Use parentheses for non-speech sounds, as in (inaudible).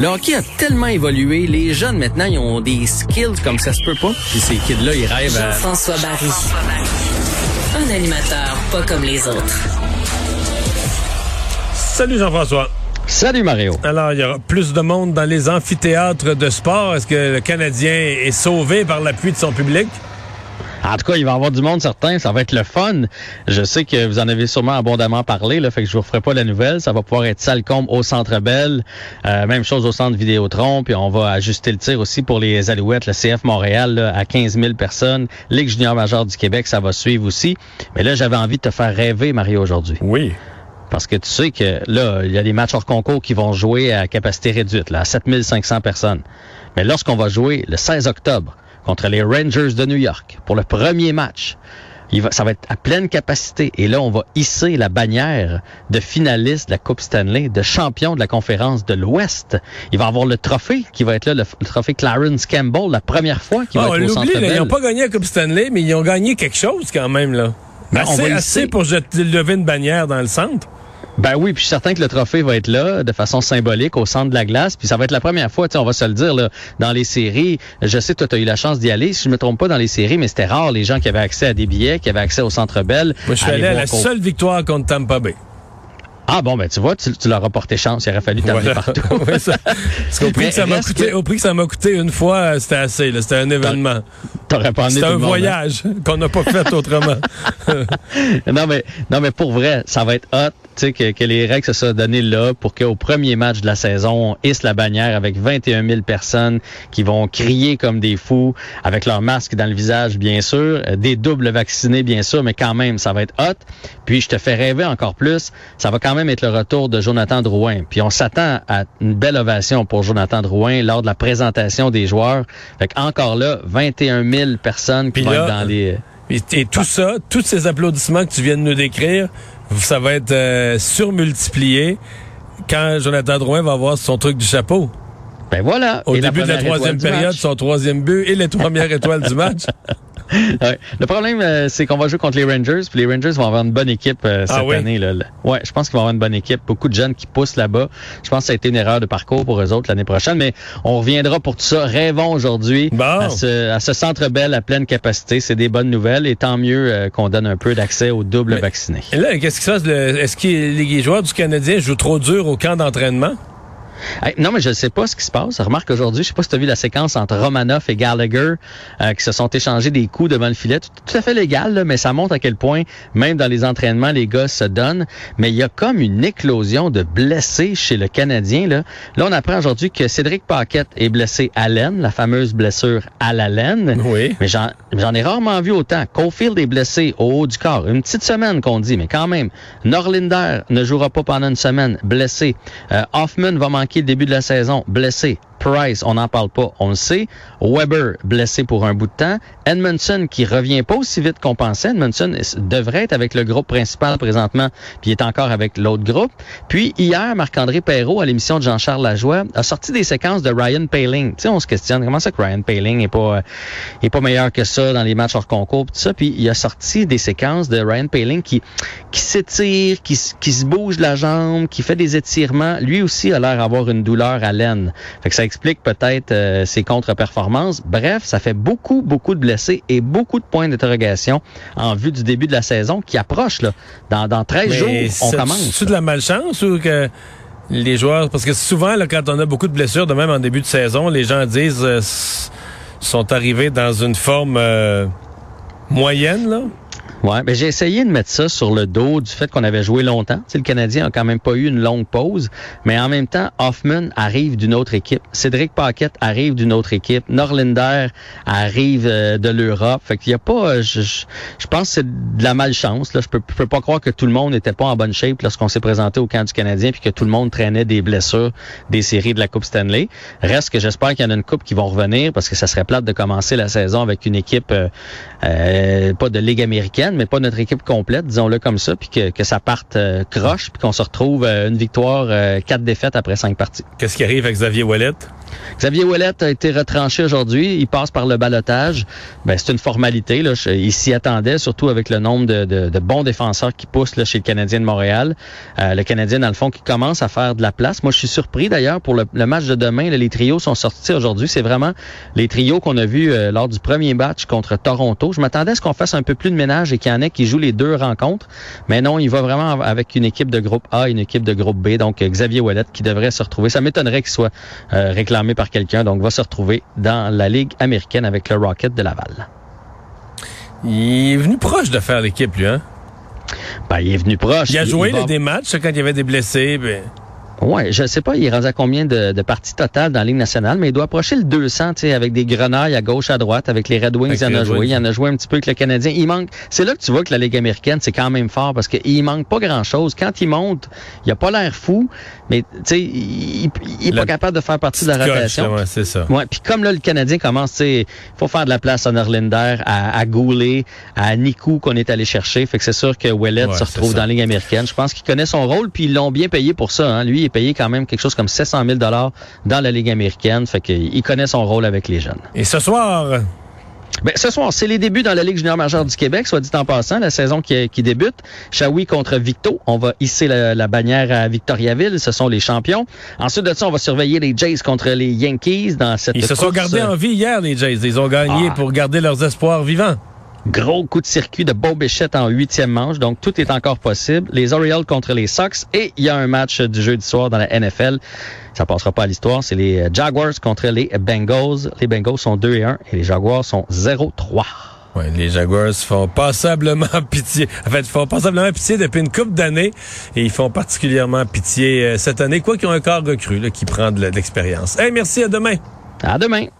Le hockey a tellement évolué. Les jeunes, maintenant, ils ont des skills comme ça se peut pas. Puis ces kids-là, ils rêvent à... Jean-François Barry. Un animateur pas comme les autres. Salut Jean-François. Salut Mario. Alors, il y aura plus de monde dans les amphithéâtres de sport. Est-ce que le Canadien est sauvé par l'appui de son public? En tout cas, il va y avoir du monde certain. Ça va être le fun. Je sais que vous en avez sûrement abondamment parlé, là, fait que je vous referai pas la nouvelle. Ça va pouvoir être Salcombe au Centre Bell. Euh, même chose au Centre Vidéotron. Puis on va ajuster le tir aussi pour les Alouettes, le CF Montréal, là, à 15 000 personnes. Ligue junior majeure du Québec, ça va suivre aussi. Mais là, j'avais envie de te faire rêver, Mario, aujourd'hui. Oui. Parce que tu sais que là, il y a des matchs hors concours qui vont jouer à capacité réduite, là, à 7500 personnes. Mais lorsqu'on va jouer le 16 octobre contre les Rangers de New York pour le premier match, il va, ça va être à pleine capacité. Et là, on va hisser la bannière de finaliste de la Coupe Stanley, de champion de la conférence de l'Ouest. Il va avoir le trophée qui va être là, le, le trophée Clarence Campbell, la première fois qu'il Ah, va on être au Centre là, ils n'ont pas gagné la Coupe Stanley, mais ils ont gagné quelque chose quand même. là. Ben, on assez, va assez pour jeter- lever une bannière dans le centre. Ben oui, puis je suis certain que le trophée va être là de façon symbolique au centre de la glace. Puis ça va être la première fois, tu sais, on va se le dire, là, dans les séries. Je sais toi, tu as eu la chance d'y aller. Si je me trompe pas, dans les séries, mais c'était rare les gens qui avaient accès à des billets, qui avaient accès au Centre Bell. Moi, je suis allé à la seule victoire contre Tampa Bay. Ah bon, ben tu vois, tu, tu leur as porté chance. Il aurait fallu t'amener Voilà. partout. (laughs) Ça- Parce qu'au prix, que ça m'a coûté, que- au prix que ça m'a coûté une fois, euh, c'était assez. là. C'était un événement. T'aurais pas C'était un hein? voyage qu'on n'a pas fait autrement. (laughs) non, mais, non, mais pour vrai, ça va être hot, que, que les règles se soient données là pour qu'au premier match de la saison, on hisse la bannière avec 21 000 personnes qui vont crier comme des fous, avec leur masque dans le visage, bien sûr, euh, des doubles vaccinés, bien sûr, mais quand même, ça va être hot. Puis, je te fais rêver encore plus, ça va quand même être le retour de Jonathan Drouin. Puis, on s'attend à une belle ovation pour Jonathan Drouin lors de la présentation des joueurs. Fait encore là, 21 000 personnes qui Puis vont là, être dans les... Et, et tout ça, tous ces applaudissements que tu viens de nous décrire, ça va être euh, surmultiplié quand Jonathan Drouin va avoir son truc du chapeau. Ben voilà. Au Et début de la troisième période, son troisième but et les premières étoiles du match. (laughs) (laughs) Ouais. Le problème, euh, c'est qu'on va jouer contre les Rangers, puis les Rangers vont avoir une bonne équipe euh, cette Ah oui? année. Là. Ouais, je pense qu'ils vont avoir une bonne équipe. Beaucoup de jeunes qui poussent là-bas. Je pense que ça a été une erreur de parcours pour eux autres l'année prochaine, mais on reviendra pour tout ça. Rêvons aujourd'hui Bon. à ce, à ce centre belle à pleine capacité. C'est des bonnes nouvelles et tant mieux euh, qu'on donne un peu d'accès aux doubles Mais- vaccinés. Et là, qu'est-ce qui se passe? Est-ce que les joueurs du Canadien jouent trop dur au camp d'entraînement? Hey, non, mais je ne sais pas ce qui se passe. Remarque aujourd'hui, je sais pas si tu as vu la séquence entre Romanoff et Gallagher euh, qui se sont échangés des coups devant le filet. Tout, tout à fait légal, là, mais ça montre à quel point, même dans les entraînements, les gars se donnent. Mais il y a comme une éclosion de blessés chez le Canadien. Là, là on apprend aujourd'hui que Cédric Paquette est blessé à l'aine, la fameuse blessure à la laine. Oui. Mais j'en j'en ai rarement vu autant. Caulfield est blessé au haut du corps. Une petite semaine qu'on dit, mais quand même. Norlinder ne jouera pas pendant une semaine, blessé. Euh, Hoffman va manquer le début de la saison, blessé. Price, on n'en parle pas, on le sait. Weber, blessé pour un bout de temps. Edmondson, qui revient pas aussi vite qu'on pensait. Edmondson devrait être avec le groupe principal présentement, puis est encore avec l'autre groupe. Puis hier, Marc-André Perrault, à l'émission de Jean-Charles Lajoie, a sorti des séquences de Ryan Paling. Tu sais, on se questionne, comment ça que Ryan Paling est pas, euh, est pas meilleur que ça dans les matchs hors concours, tout ça. Puis il a sorti des séquences de Ryan Paling qui, qui s'étire, qui, qui se bouge la jambe, qui fait des étirements. Lui aussi a l'air d'avoir une douleur à l'aine. Fait explique peut-être euh, ses contre-performances. Bref, ça fait beaucoup, beaucoup de blessés et beaucoup de points d'interrogation en vue du début de la saison qui approche. Là. Dans, dans 13 jours, on commence. C'est de la malchance ou que les joueurs... Parce que souvent, là, quand on a beaucoup de blessures, de même en début de saison, les gens disent euh, sont arrivés dans une forme euh, moyenne, là? Ouais, ben j'ai essayé de mettre ça sur le dos du fait qu'on avait joué longtemps. Le Canadien a quand même pas eu une longue pause, mais en même temps, Hoffman arrive d'une autre équipe. Cédric Paquette arrive d'une autre équipe. Norlinder arrive euh, de l'Europe. Fait qu'il y a pas, euh, je, je, pense que c'est de la malchance. Là, je peux, peux pas croire que tout le monde n'était pas en bonne shape lorsqu'on s'est présenté au camp du Canadien, puis que tout le monde traînait des blessures des séries de la Coupe Stanley. Reste que j'espère qu'il y en a une coupe qui vont revenir, parce que ça serait plate de commencer la saison avec une équipe euh, euh, pas de ligue américaine, mais pas notre équipe complète, disons-le comme ça, puis que, ça parte euh, croche, puis qu'on se retrouve euh, une victoire, euh, quatre défaites après cinq parties. Qu'est-ce qui arrive avec Xavier Wallet? Xavier Ouellet a été retranché aujourd'hui. Il passe par le balotage. Ben, c'est une formalité. Là. Il s'y attendait, surtout avec le nombre de, bons défenseurs qui poussent là, chez le Canadien de Montréal. Euh, le Canadien, dans le fond, qui commence à faire de la place. Moi, je suis surpris d'ailleurs pour le, match de demain. Les trios sont sortis aujourd'hui. C'est vraiment les trios qu'on a vus euh, lors du premier match contre Toronto. Je m'attendais à ce qu'on fasse un peu plus de ménage et qu'il y en ait qui jouent les deux rencontres. Mais non, il va vraiment avec une équipe de groupe A et une équipe de groupe B. Donc, Xavier Ouellet qui devrait se retrouver. Ça m'étonnerait qu'il soit euh, réclamé par quelqu'un, donc va se retrouver dans la Ligue américaine avec le Rocket de Laval. Il est venu proche de faire l'équipe, lui, hein? Ben, il est venu proche. Il a joué il va... des matchs quand il y avait des blessés. Ben... Ouais, je sais pas, il est rendu à combien de, de parties totales dans la Ligue nationale, mais il doit approcher le 200, tu sais, avec des grenailles à gauche, à droite, avec les Red Wings, il en a joué. Il en a joué un petit peu avec le Canadien. Il manque, c'est là que tu vois que la Ligue américaine, c'est quand même fort parce qu'il manque pas grand chose. Quand il monte, il a pas l'air fou, mais tu sais, il, il, est pas capable de faire partie de la rotation. Ouais, c'est ça. Ouais, puis comme là, le Canadien commence, tu sais, faut faire de la place à Norlinder, à, à Goulet, à Nikou qu'on est allé chercher. Fait que c'est sûr que ouais, se retrouve dans la Ligue américaine. Je pense qu'il connaît son rôle, puis ils l'ont bien payé pour ça. Hein. Lui, est payé quand même quelque chose comme 700 000 dollars dans la Ligue américaine. Fait qu'il connaît son rôle avec les jeunes. Et ce soir... Ben, ce soir, c'est les débuts dans la Ligue junior majeure du Québec, soit dit en passant, la saison qui, qui débute. Shawi contre Victo. On va hisser la, la, bannière à Victoriaville. Ce sont les champions. Ensuite de ça, on va surveiller les Jays contre les Yankees dans cette Ils se sont gardés en vie hier, les Jays. Ils ont gagné ah. pour garder leurs espoirs vivants. Gros coup de circuit de Beau Bichette en huitième manche, donc tout est encore possible. Les Orioles contre les Sox et il y a un match du jeudi soir dans la NFL. Ça passera pas à l'histoire, c'est les Jaguars contre les Bengals. Les Bengals sont 2 et 1 et les Jaguars sont 0-3. Ouais, les Jaguars font passablement (laughs) pitié. En fait, ils font passablement pitié depuis une couple d'années et ils font particulièrement pitié cette année, quoi qu'ils ont un corps recru là, qui prend de l'expérience. Hey, merci, à demain. À demain.